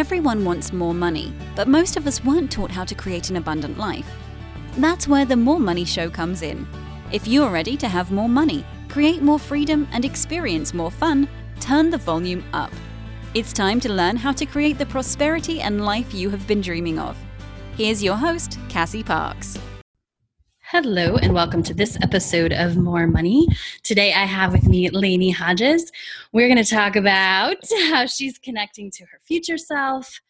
Everyone wants more money, but most of us weren't taught how to create an abundant life. That's where the More Money Show comes in. If you're ready to have more money, create more freedom, and experience more fun, turn the volume up. It's time to learn how to create the prosperity and life you have been dreaming of. Here's your host, Cassie Parks. Hello, and welcome to this episode of More Money. Today I have with me Lainie Hodges. We're going to talk about how she's connecting to her future self.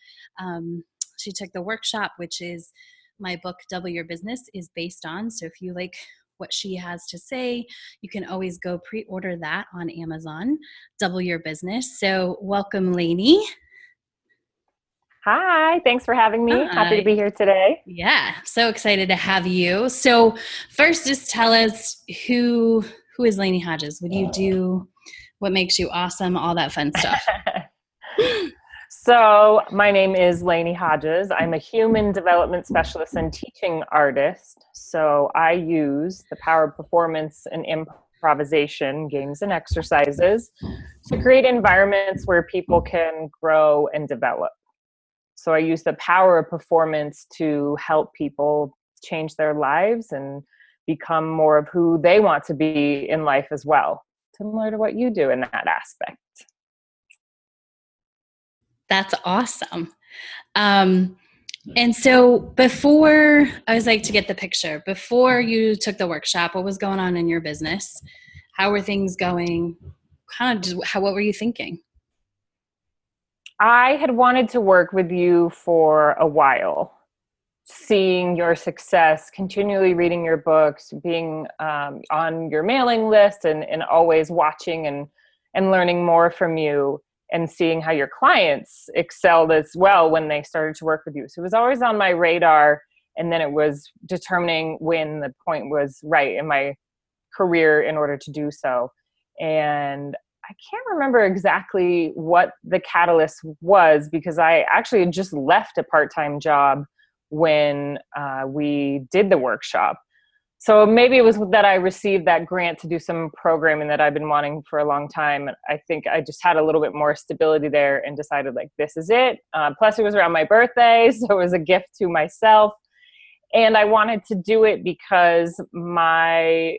Um, she took the workshop, which is my book, Double Your Business, is based on. So if you like what she has to say, you can always go pre order that on Amazon, Double Your Business. So, welcome, Lainie. Hi, thanks for having me. Hi. Happy to be here today. Yeah, so excited to have you. So, first, just tell us who who is Lainie Hodges? What do you do? What makes you awesome? All that fun stuff. so, my name is Lainie Hodges. I'm a human development specialist and teaching artist. So, I use the power of performance and improvisation, games, and exercises to create environments where people can grow and develop. So I use the power of performance to help people change their lives and become more of who they want to be in life as well, similar to what you do in that aspect. That's awesome. Um, and so before I was like to get the picture, before you took the workshop, what was going on in your business? How were things going? Kind of just how what were you thinking? I had wanted to work with you for a while, seeing your success, continually reading your books, being um, on your mailing list, and, and always watching and, and learning more from you, and seeing how your clients excelled as well when they started to work with you. So it was always on my radar. And then it was determining when the point was right in my career in order to do so. And I can't remember exactly what the catalyst was because I actually just left a part time job when uh, we did the workshop. So maybe it was that I received that grant to do some programming that I've been wanting for a long time. I think I just had a little bit more stability there and decided, like, this is it. Uh, plus, it was around my birthday, so it was a gift to myself. And I wanted to do it because my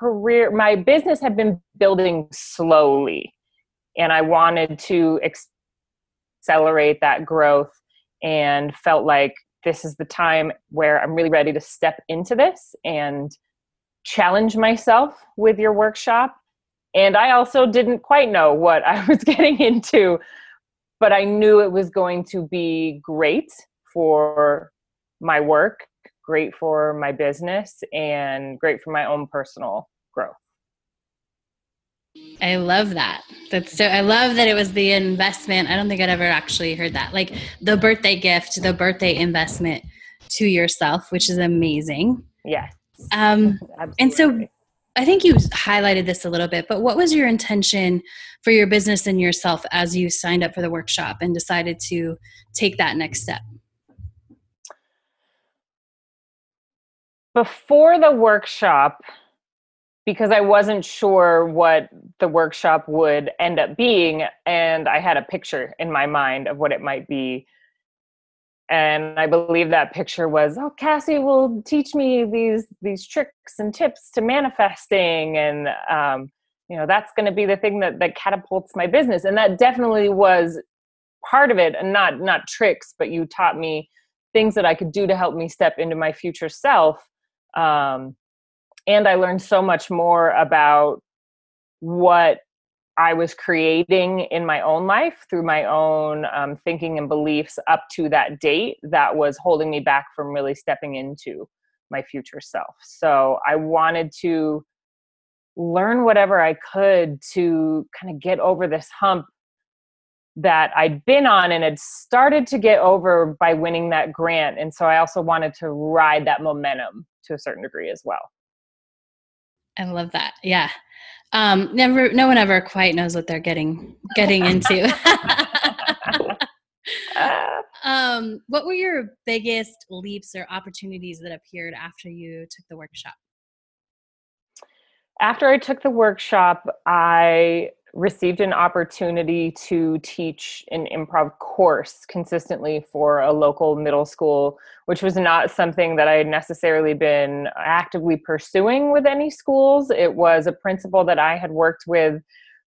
career, my business had been building slowly, and I wanted to accelerate that growth and felt like this is the time where I'm really ready to step into this and challenge myself with your workshop. And I also didn't quite know what I was getting into, but I knew it was going to be great for my work great for my business and great for my own personal growth. I love that. That's so I love that it was the investment. I don't think I'd ever actually heard that. Like the birthday gift, the birthday investment to yourself, which is amazing. Yes. Um and so I think you highlighted this a little bit, but what was your intention for your business and yourself as you signed up for the workshop and decided to take that next step? Before the workshop because I wasn't sure what the workshop would end up being and I had a picture in my mind of what it might be. And I believe that picture was oh Cassie will teach me these these tricks and tips to manifesting and um, you know that's going to be the thing that that catapults my business and that definitely was part of it and not not tricks but you taught me things that I could do to help me step into my future self um, and I learned so much more about what I was creating in my own life through my own um, thinking and beliefs up to that date that was holding me back from really stepping into my future self. So I wanted to learn whatever I could to kind of get over this hump that I'd been on and had started to get over by winning that grant. And so I also wanted to ride that momentum to a certain degree as well. I love that. Yeah. Um, never, no one ever quite knows what they're getting getting into. um, what were your biggest leaps or opportunities that appeared after you took the workshop? After I took the workshop, I received an opportunity to teach an improv course consistently for a local middle school, which was not something that I had necessarily been actively pursuing with any schools. It was a principal that I had worked with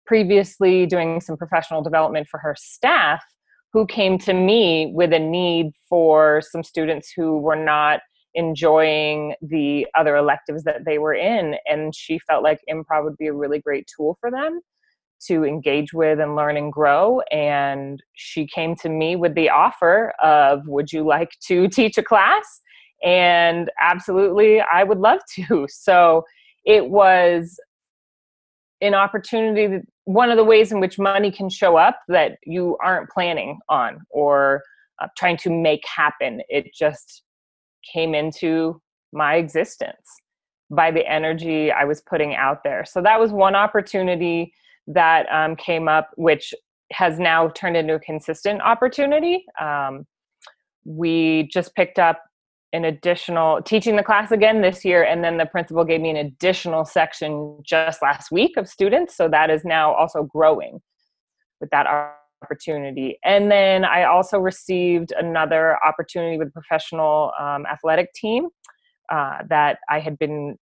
previously doing some professional development for her staff who came to me with a need for some students who were not enjoying the other electives that they were in and she felt like improv would be a really great tool for them to engage with and learn and grow. And she came to me with the offer of, Would you like to teach a class? And absolutely, I would love to. So it was an opportunity, one of the ways in which money can show up that you aren't planning on or uh, trying to make happen. It just came into my existence by the energy I was putting out there. So that was one opportunity that um, came up, which has now turned into a consistent opportunity. Um, we just picked up an additional teaching the class again this year, and then the principal gave me an additional section just last week of students. So that is now also growing with that opportunity. And then I also received another opportunity with a professional um, athletic team uh, that I had been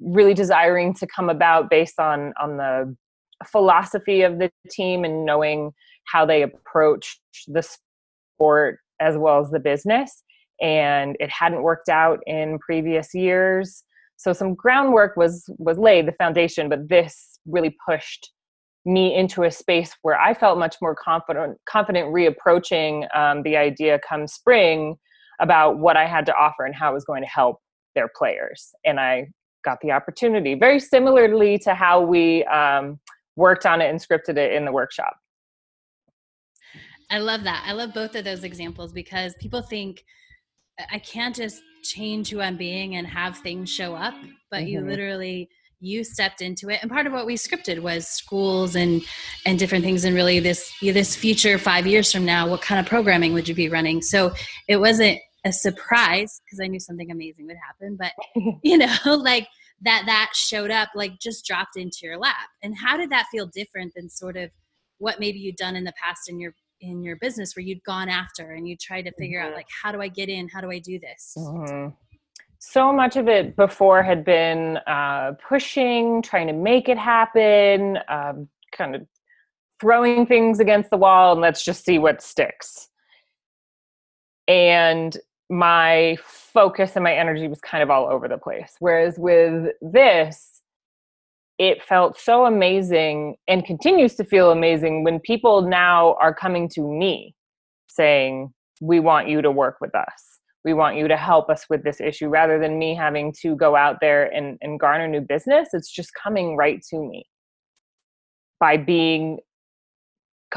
really desiring to come about based on on the philosophy of the team and knowing how they approach the sport as well as the business. And it hadn't worked out in previous years. So some groundwork was was laid the foundation but this really pushed me into a space where i felt much more confident confident reapproaching um, the idea come spring about what i had to offer and how it was going to help their players. And i got the opportunity very similarly to how we um, worked on it and scripted it in the workshop. I love that. I love both of those examples because people think I can't just change who I'm being and have things show up, but mm-hmm. you literally you stepped into it and part of what we scripted was schools and and different things and really this this future 5 years from now what kind of programming would you be running so it wasn't a surprise because I knew something amazing would happen but you know like that that showed up like just dropped into your lap and how did that feel different than sort of what maybe you'd done in the past in your in your business where you'd gone after and you tried to figure mm-hmm. out like how do i get in how do i do this mm-hmm. so much of it before had been uh, pushing trying to make it happen um, kind of throwing things against the wall and let's just see what sticks and my focus and my energy was kind of all over the place. Whereas with this, it felt so amazing and continues to feel amazing when people now are coming to me saying, We want you to work with us. We want you to help us with this issue rather than me having to go out there and, and garner new business. It's just coming right to me by being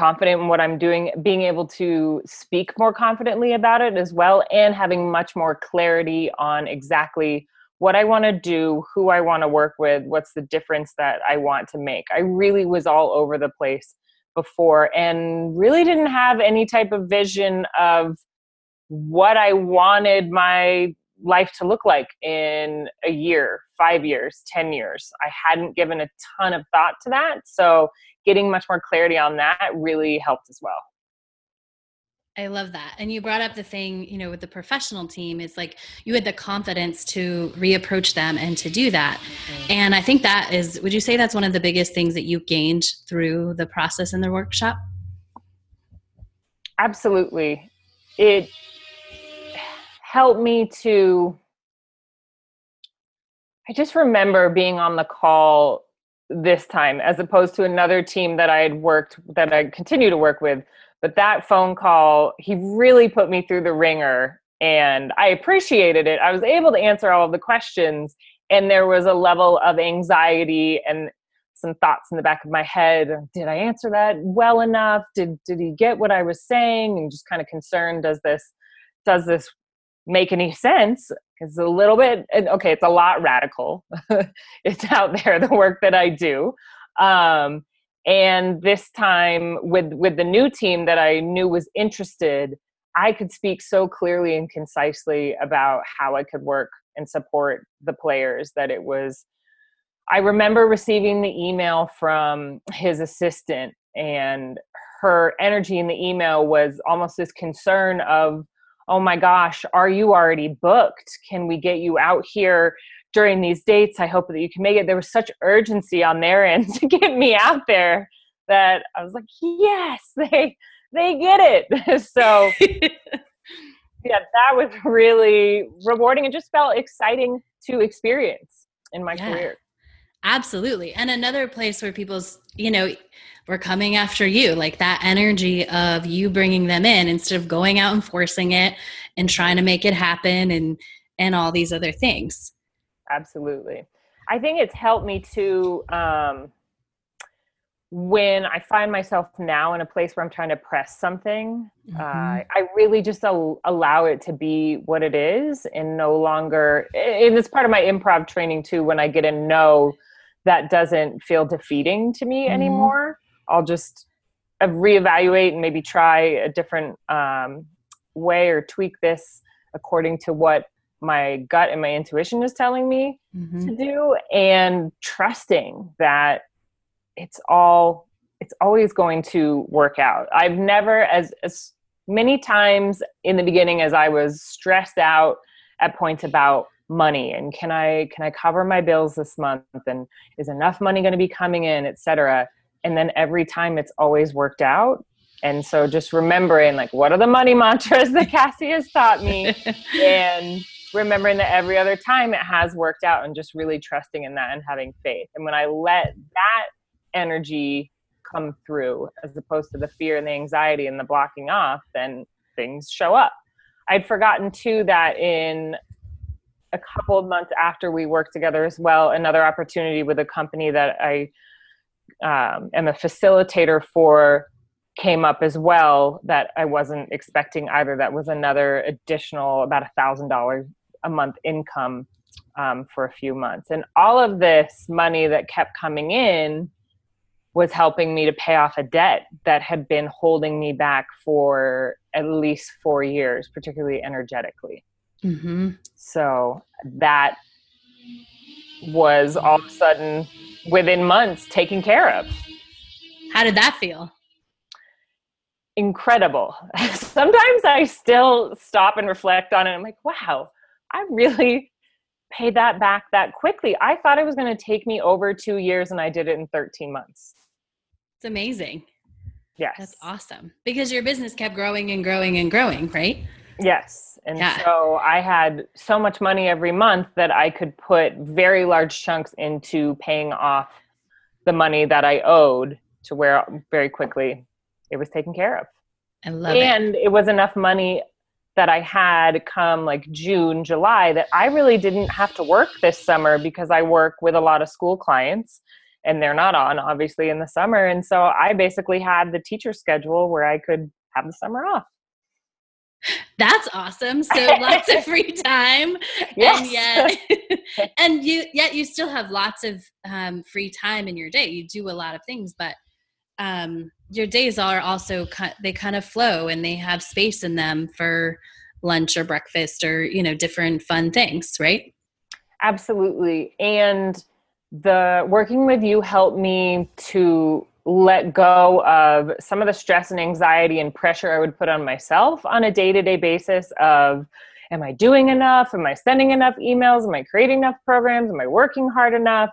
confident in what I'm doing, being able to speak more confidently about it as well, and having much more clarity on exactly what I want to do, who I want to work with, what's the difference that I want to make. I really was all over the place before and really didn't have any type of vision of what I wanted my life to look like in a year, five years, 10 years. I hadn't given a ton of thought to that. So getting much more clarity on that really helped as well. I love that. And you brought up the thing, you know, with the professional team is like you had the confidence to reapproach them and to do that. Mm-hmm. And I think that is, would you say that's one of the biggest things that you gained through the process in the workshop? Absolutely. It helped me to, I just remember being on the call this time as opposed to another team that I had worked that I continue to work with. But that phone call, he really put me through the ringer and I appreciated it. I was able to answer all of the questions and there was a level of anxiety and some thoughts in the back of my head. Did I answer that well enough? Did did he get what I was saying? And just kind of concerned does this does this make any sense it's a little bit okay it's a lot radical. It's out there the work that i do. Um, and this time with with the new team that i knew was interested i could speak so clearly and concisely about how i could work and support the players that it was. I remember receiving the email from his assistant, and her energy in the email was almost this concern of, oh my gosh, are you already booked? Can we get you out here during these dates? I hope that you can make it. There was such urgency on their end to get me out there that I was like, yes, they they get it. so yeah, that was really rewarding and just felt exciting to experience in my yeah, career. Absolutely. And another place where people's, you know, we're coming after you, like that energy of you bringing them in instead of going out and forcing it and trying to make it happen and and all these other things. Absolutely. I think it's helped me to um when I find myself now in a place where I'm trying to press something, uh, mm-hmm. uh, I really just al- allow it to be what it is and no longer, and it's part of my improv training too. When I get a no, that doesn't feel defeating to me mm-hmm. anymore. I'll just uh, reevaluate and maybe try a different um, way or tweak this according to what my gut and my intuition is telling me mm-hmm. to do and trusting that it's all it's always going to work out. I've never as as many times in the beginning as I was stressed out at points about money and can I can I cover my bills this month and is enough money going to be coming in, etc. And then every time it's always worked out. And so just remembering like what are the money mantras that Cassie has taught me and remembering that every other time it has worked out and just really trusting in that and having faith. And when I let that energy come through as opposed to the fear and the anxiety and the blocking off, then things show up. I'd forgotten too that in a couple of months after we worked together as well, another opportunity with a company that I um, am a facilitator for came up as well that I wasn't expecting either. That was another additional about a thousand dollars a month income um, for a few months. And all of this money that kept coming in was helping me to pay off a debt that had been holding me back for at least four years, particularly energetically. Mm-hmm. So that was all of a sudden within months taken care of. How did that feel? Incredible. Sometimes I still stop and reflect on it. I'm like, wow, I really paid that back that quickly. I thought it was going to take me over two years and I did it in 13 months. It's amazing. Yes. That's awesome. Because your business kept growing and growing and growing, right? Yes. And yeah. so I had so much money every month that I could put very large chunks into paying off the money that I owed to where very quickly it was taken care of. I love and it. it was enough money that I had come like June, July that I really didn't have to work this summer because I work with a lot of school clients and they're not on obviously in the summer and so i basically had the teacher schedule where i could have the summer off that's awesome. So lots of free time. Yes. and yet and you yet you still have lots of um, free time in your day. You do a lot of things but um, your days are also they kind of flow and they have space in them for lunch or breakfast or you know different fun things right? Absolutely. And the working with you helped me to let go of some of the stress and anxiety and pressure I would put on myself on a day to day basis of am I doing enough? Am I sending enough emails? Am I creating enough programs? Am I working hard enough?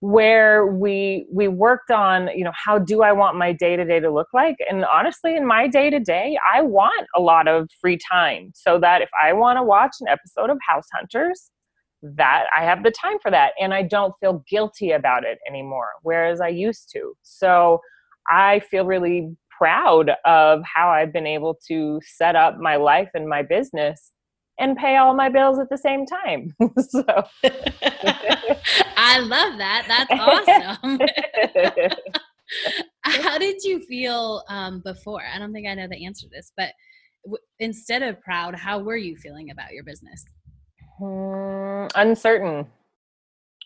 Where we we worked on, you know, how do I want my day to day to look like? And honestly, in my day to day, I want a lot of free time so that if I want to watch an episode of House Hunters, that I have the time for that and I don't feel guilty about it anymore, whereas I used to. So I feel really proud of how I've been able to set up my life and my business and pay all my bills at the same time. so I love that. That's awesome. how did you feel um, before? I don't think I know the answer to this, but w- instead of proud, how were you feeling about your business? Hmm, uncertain.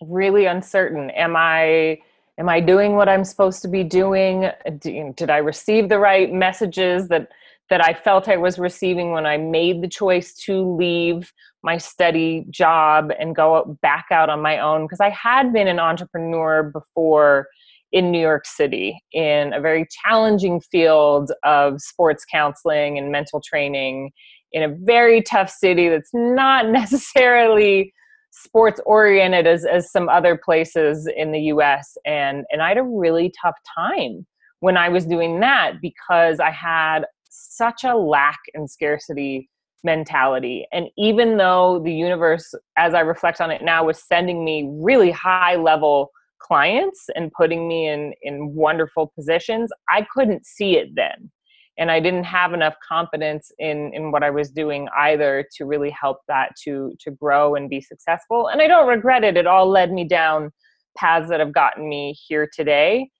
Really uncertain. Am I am I doing what I'm supposed to be doing? Did I receive the right messages that that I felt I was receiving when I made the choice to leave my steady job and go back out on my own because I had been an entrepreneur before in New York City in a very challenging field of sports counseling and mental training in a very tough city that's not necessarily sports oriented as, as some other places in the US and and I had a really tough time when I was doing that because I had such a lack and scarcity mentality. And even though the universe as I reflect on it now was sending me really high level clients and putting me in in wonderful positions i couldn't see it then and i didn't have enough confidence in in what i was doing either to really help that to to grow and be successful. And i don't regret it. It all led me down paths that have gotten me here today.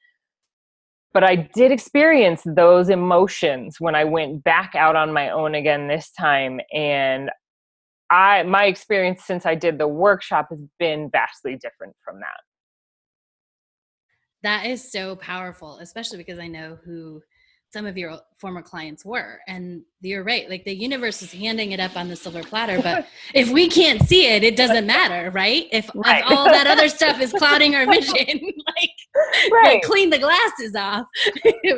But i did experience those emotions when i went back out on my own again this time. And i my experience since i did the workshop has been vastly different from that. That is so powerful, especially because I know who some of your former clients were. And you're right, like the universe is handing it up on the silver platter. But if we can't see it, it doesn't matter, right? If, right. if all that other stuff is clouding our vision, like, right. clean the glasses off,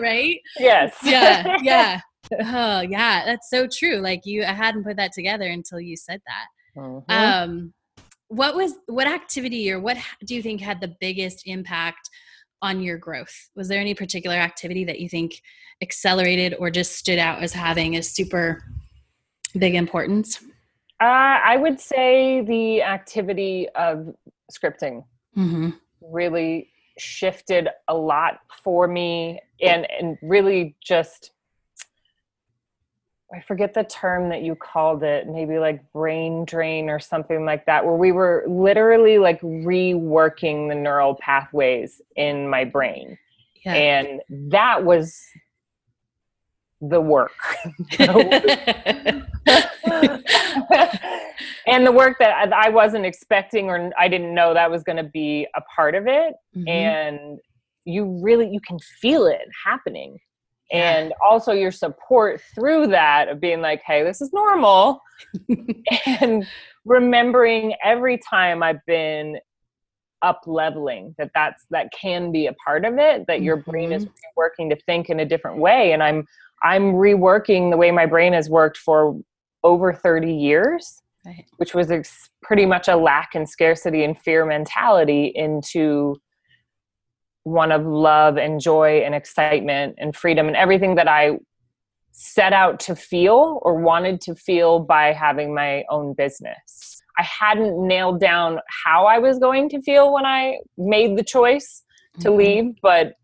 right? Yes. Yeah. Yeah. Oh, yeah. That's so true. Like you, I hadn't put that together until you said that. Mm-hmm. Um, what was what activity or what do you think had the biggest impact on your growth? Was there any particular activity that you think accelerated or just stood out as having a super big importance? Uh, I would say the activity of scripting mm-hmm. really shifted a lot for me and, and really just I forget the term that you called it, maybe like brain drain or something like that, where we were literally like reworking the neural pathways in my brain. Yeah. And that was the work. and the work that I wasn't expecting or I didn't know that was going to be a part of it. Mm-hmm. And you really you can feel it happening and also your support through that of being like hey this is normal and remembering every time i've been up leveling that that's that can be a part of it that your mm-hmm. brain is mm-hmm. working to think in a different way and i'm i'm reworking the way my brain has worked for over 30 years right. which was ex- pretty much a lack and scarcity and fear mentality into one of love and joy and excitement and freedom and everything that I set out to feel or wanted to feel by having my own business. I hadn't nailed down how I was going to feel when I made the choice to mm-hmm. leave, but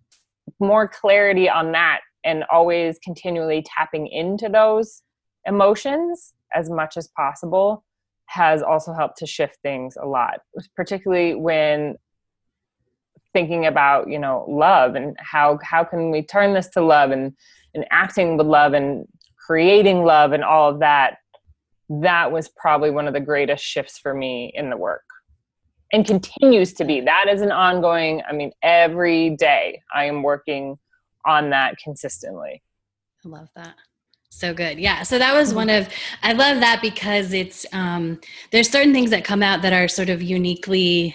more clarity on that and always continually tapping into those emotions as much as possible has also helped to shift things a lot, particularly when thinking about you know love and how how can we turn this to love and and acting with love and creating love and all of that that was probably one of the greatest shifts for me in the work and continues to be. That is an ongoing i mean every day i am working on that consistently. I love that. So good. Yeah. So that was one of i love that because it's um there's certain things that come out that are sort of uniquely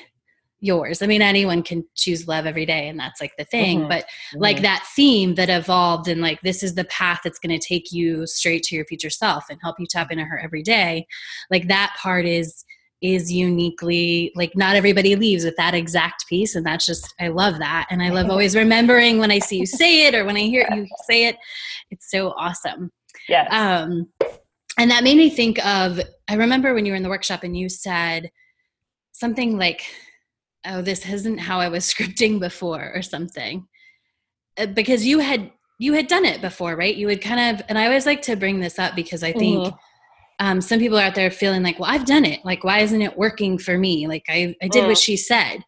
yours. I mean, anyone can choose love every day, and that's like the thing. Mm-hmm. But mm-hmm. like that theme that evolved, and like this is the path that's going to take you straight to your future self and help you tap into her every day. Like that part is is uniquely like not everybody leaves with that exact piece and that's just i love that and i love always remembering when i see you say it or when i hear you say it it's so awesome yeah um and that made me think of i remember when you were in the workshop and you said something like oh this isn't how i was scripting before or something uh, because you had you had done it before right you would kind of and i always like to bring this up because i think mm-hmm. um, some people are out there feeling like well i've done it like why isn't it working for me like i, I did mm. what she said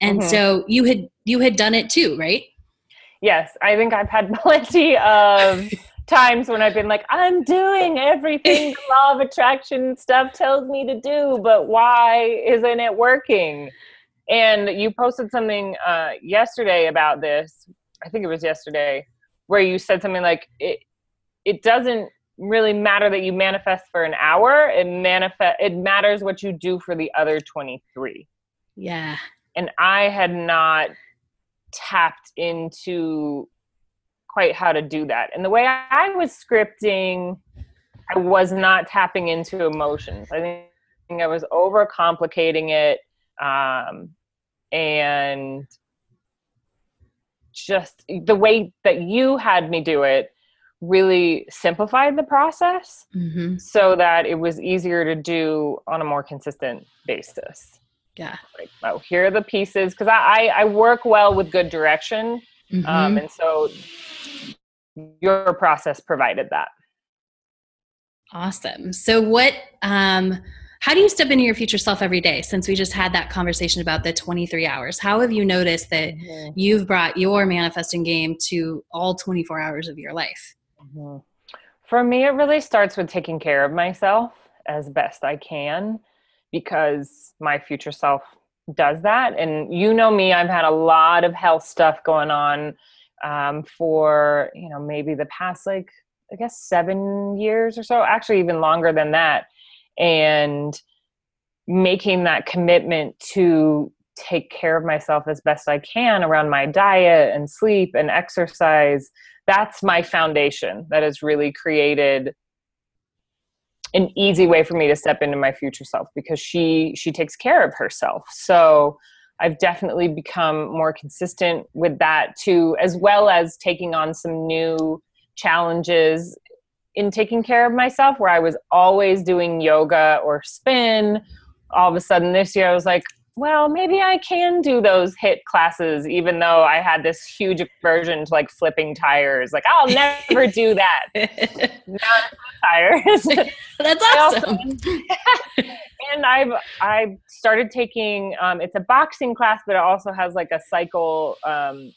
and mm-hmm. so you had you had done it too right yes i think i've had plenty of times when I've been like, I'm doing everything the law of attraction stuff tells me to do, but why isn't it working? And you posted something uh, yesterday about this. I think it was yesterday, where you said something like it. It doesn't really matter that you manifest for an hour. It manifest it matters what you do for the other 23. Yeah. And I had not tapped into quite how to do that. And the way I was scripting, I was not tapping into emotions. I think I was overcomplicating it. Um, and just the way that you had me do it really simplified the process Mm-hmm. so that it was easier to do on a more consistent basis. Yeah. Like, oh, here are the pieces because I, I work well with good direction, Mhm. um, and so your process provided that. Awesome. So what um how do you step into your future self every day since we just had that conversation about the 23 hours? How have you noticed that you've brought your manifesting game to all 24 hours of your life? Mhm. For me, it really starts with taking care of myself as best I can because my future self does that. And you know me, I've had a lot of health stuff going on um, for, you know, maybe the past like, I guess seven years or so, actually, even longer than that. And making that commitment to take care of myself as best I can around my diet and sleep and exercise that's my foundation that has really created an easy way for me to step into my future self because she she takes care of herself. So i've definitely become more consistent with that too as well as taking on some new challenges in taking care of myself where i was always doing yoga or spin all of a sudden this year i was like well, maybe I can do those HIIT classes, even though I had this huge aversion to like flipping tires. Like, I'll never do that. Not tires. That's awesome. and I've I started taking. Um, it's a boxing class, but it also has like a cycle um,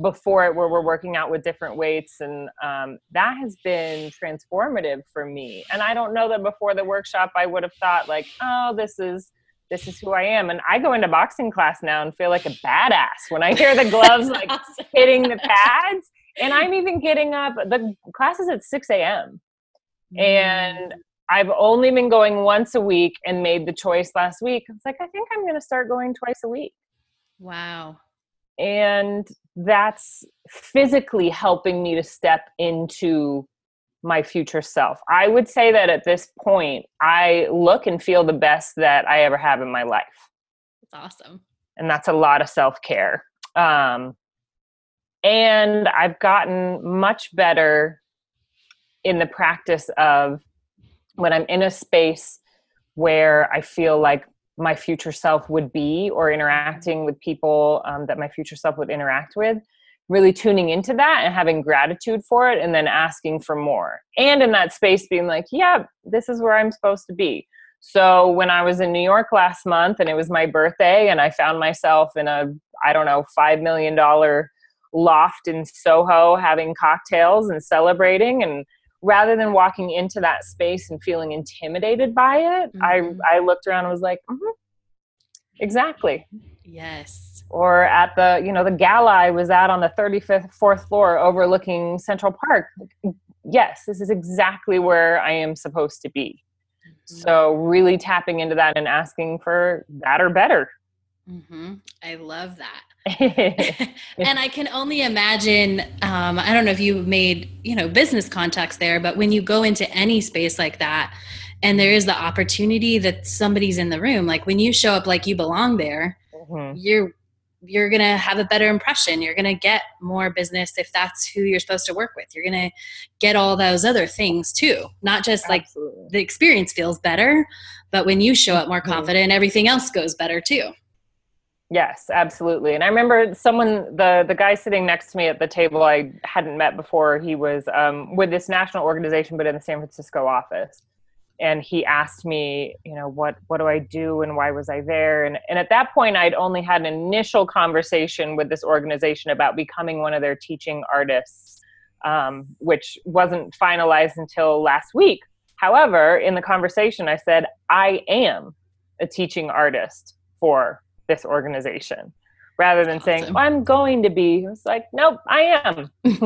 before it where we're working out with different weights, and um, that has been transformative for me. And I don't know that before the workshop I would have thought like, oh, this is this is who I am. And I go into boxing class now and feel like a badass when I hear the gloves like Awesome. hitting the pads. And I'm even getting up. The class is at 6 a.m. And I've only been going once a week and made the choice last week. It's like, I think I'm going to start going twice a week. wow. And that's physically helping me to step into my future self. I would say that at this point, I look and feel the best that I ever have in my life. That's awesome. And that's a lot of self care. Um, and I've gotten much better in the practice of when I'm in a space where I feel like my future self would be or interacting with people um, that my future self would interact with really tuning into that and having gratitude for it and then asking for more. And in that space being like yeah this is where i'm supposed to be. So when i was in new york last month and it was my birthday and i found myself in a i don't know five million dollar loft in soho having cocktails and celebrating and rather than walking into that space and feeling intimidated by it Mhm. i i looked around and was like mhm, exactly Yes. or at the you know the gala i was at on the 35th fourth floor overlooking central park yes this is exactly where i am supposed to be so really tapping into that and asking for that or better hmm I love that. and I can only imagine. Um, I don't know if you made you know business contacts there, but when you go into any space like that, and there is the opportunity that somebody's in the room, like when you show up like you belong there, Mhm. you're you're gonna have a better impression. You're gonna get more business if that's who you're supposed to work with. You're gonna get all those other things too, not just like Absolutely. the experience feels better, but when you show up more Mhm. confident, everything else goes better too. Yes, absolutely. And I remember someone, the the guy sitting next to me at the table, I hadn't met before. He was um, with this national organization, but in the San Francisco office. And he asked me, you know, what what do I do and why was I there? And and at that point, I'd only had an initial conversation with this organization about becoming one of their teaching artists, um, which wasn't finalized until last week. However, in the conversation, I said, I am a teaching artist for this organization rather than awesome. saying, I'm going to be. It's like, nope, I am.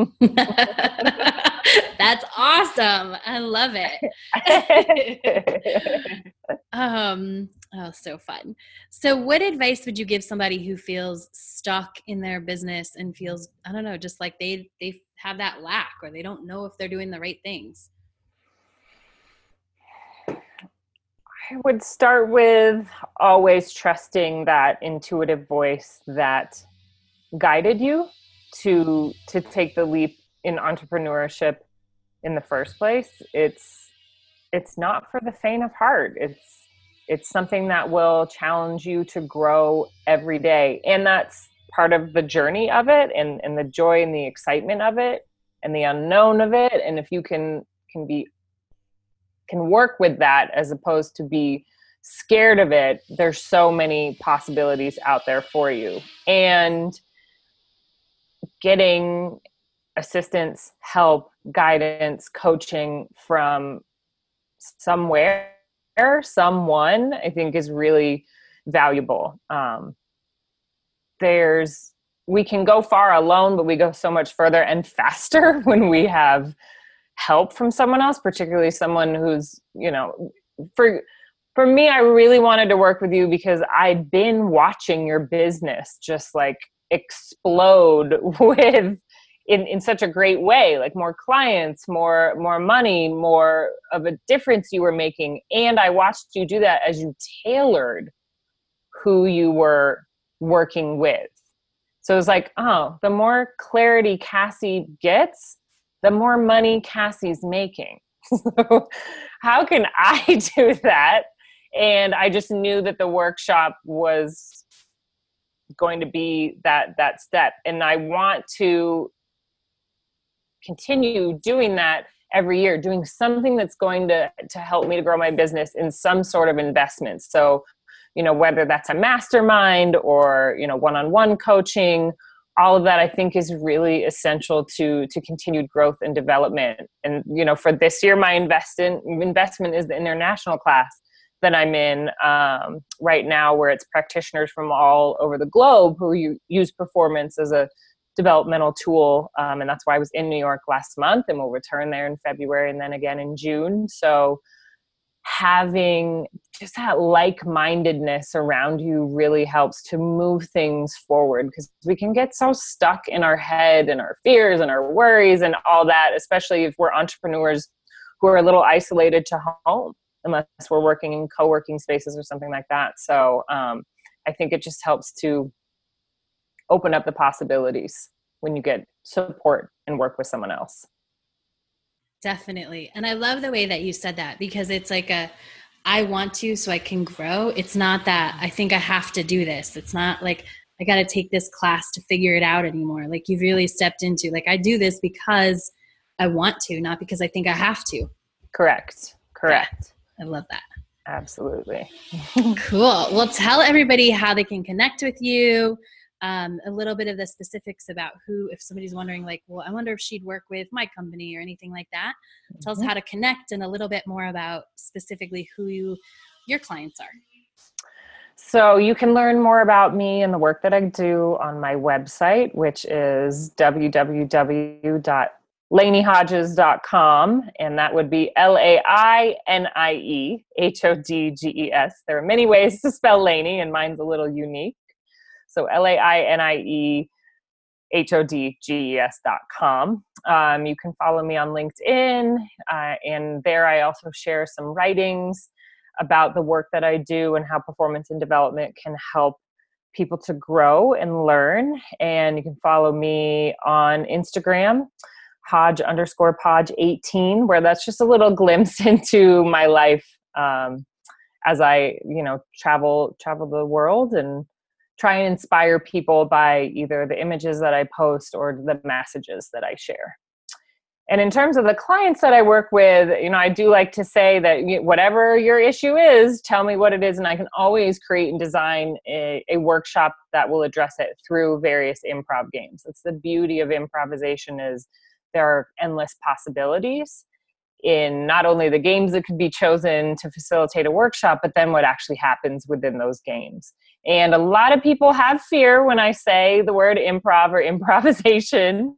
That's awesome. I love it. um, oh, so fun. So, what advice would you give somebody who feels stuck in their business and feels, I don't know, just like they they have that lack or they don't know if they're doing the right things? I would start with always trusting that intuitive voice that guided you to to take the leap in entrepreneurship in the first place. It's it's not for the faint of heart. It's it's something that will challenge you to grow every day. And that's part of the journey of it and, and the joy and the excitement of it and the unknown of it. And if you can can be can work with that as opposed to be scared of it there's so many possibilities out there for you. And getting assistance help guidance coaching from somewhere someone i think is really valuable. Um, there's we can go far alone but we go so much further and faster when we have help from someone else particularly someone who's you know for for me i really wanted to work with you because i'd been watching your business just like explode with in, in such a great way like more clients more more money more of a difference you were making. And i watched you do that as you tailored who you were working with. So it was like oh the more clarity cassie gets the more money Cassie's making. so how can I do that? And I just knew that the workshop was going to be that that step and I want to continue doing that every year doing something that's going to to help me to grow my business in some sort of investment so you know whether that's a mastermind or you know one-on-one coaching all of that i think is really essential to to continued growth and development. And you know for this year my investment investment is the international class that i'm in um, right now where it's practitioners from all over the globe who use performance as a developmental tool. Um, and that's why i was in new york last month and we'll return there in february and then again in june. So having just that like-mindedness around you really helps to move things forward because we can get so stuck in our head and our fears and our worries and all that especially if we're entrepreneurs who are a little isolated to home unless we're working in co-working spaces or something like that. So um, i think it just helps to open up the possibilities when you get support and work with someone else Definitely. And I love the way that you said that because it's like a I want to so I can grow. It's not that I think I have to do this. It's not like I got to take this class to figure it out anymore. Like you've really stepped into like I do this because I want to, not because I think I have to. Correct. Correct. Yeah, I love that. Absolutely. cool. Well, tell everybody how they can connect with you, um, a little bit of the specifics about who, if somebody's wondering, like, well, I wonder if she'd work with my company or anything like that. Mm-hmm. Tell us how to connect and a little bit more about specifically who you, your clients are. So you can learn more about me and the work that I do on my website, which is www.lainiehodges.com, and that would be L A I N I E H O D G E S. There are many ways to spell Lainie, and mine's a little unique. So L A I N I E H O D G E S dot com. Um, you can follow me on LinkedIn, uh, and there I also share some writings about the work that I do and how performance and development can help people to grow and learn. And you can follow me on Instagram, Hodge underscore Podge 18, where that's just a little glimpse into my life um, as I, you know, travel travel the world and try and inspire people by either the images that I post or the messages that I share. And in terms of the clients that I work with, you know, I do like to say that whatever your issue is, tell me what it is, and I can always create and design a, a workshop that will address it through various improv games. It's the beauty of improvisation is there are endless possibilities in not only the games that could be chosen to facilitate a workshop, but then what actually happens within those games. And a lot of people have fear when I say the word improv or improvisation.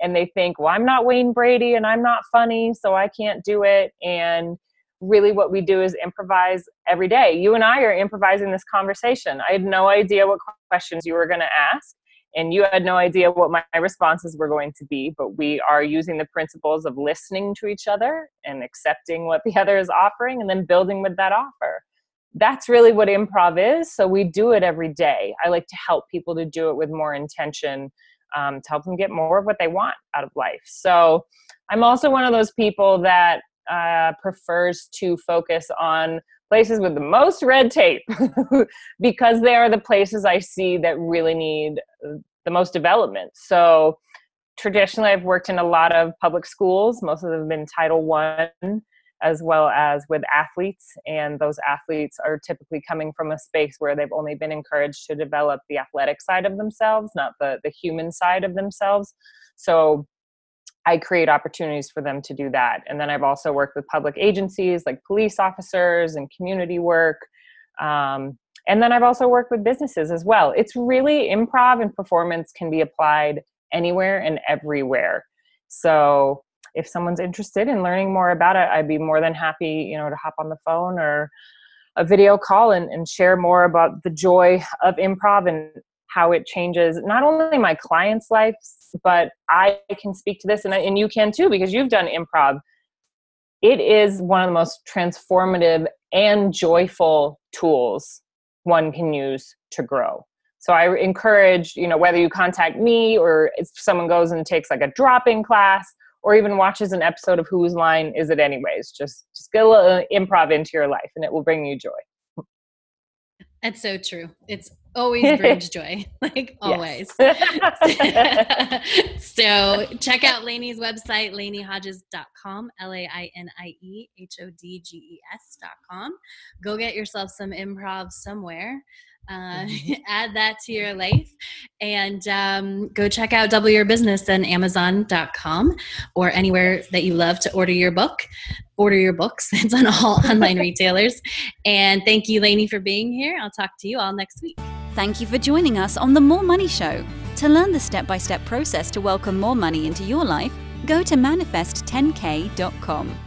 And they think, well, I'm not Wayne Brady and I'm not funny, so I can't do it. And really, what we do is improvise every day. You and I are improvising this conversation. I had no idea what questions you were going to ask and you had no idea what my responses were going to be but we are using the principles of listening to each other and accepting what the other is offering and then building with that offer. That's really what improv is so we do it every day. I like to help people to do it with more intention um, to help them get more of what they want out of life. So i'm also one of those people that uh, prefers to focus on places with the most red tape because they are the places I see that really need uh, the most development. So traditionally, I've worked in a lot of public schools. Most of them have been Title One, as well as with athletes. And those athletes are typically coming from a space where they've only been encouraged to develop the athletic side of themselves, not the the human side of themselves. So I create opportunities for them to do that. And then I've also worked with public agencies like police officers and community work. Um, and then I've also worked with businesses as well. It's really improv and performance can be applied anywhere and everywhere. So if someone's interested in learning more about it, I'd be more than happy, you know, to hop on the phone or a video call and, and share more about the joy of improv and how it changes not only my clients' lives, but I can speak to this and, and you can too because you've done improv. It is one of the most transformative and joyful tools one can use to grow. So I encourage, you know, whether you contact me or if someone goes and takes like a drop-in class or even watches an episode of Whose Line Is It Anyways, just just get a little improv into your life and it will bring you joy. That's so true. It's always brings joy, like always. so check out Lainie's website, lainiehodges.com, L A I N I E H O D G E S.com. Go get yourself some improv somewhere. Uh, mm-hmm. add that to your life and um, go check out double your business on amazon.com or anywhere that you love to order your book order your books. It's on all online retailers. And thank you lainie for being here. I'll talk to you all next week. Thank you for joining us on the more money show. To learn the step-by-step process to welcome more money into your life go to manifest10k.com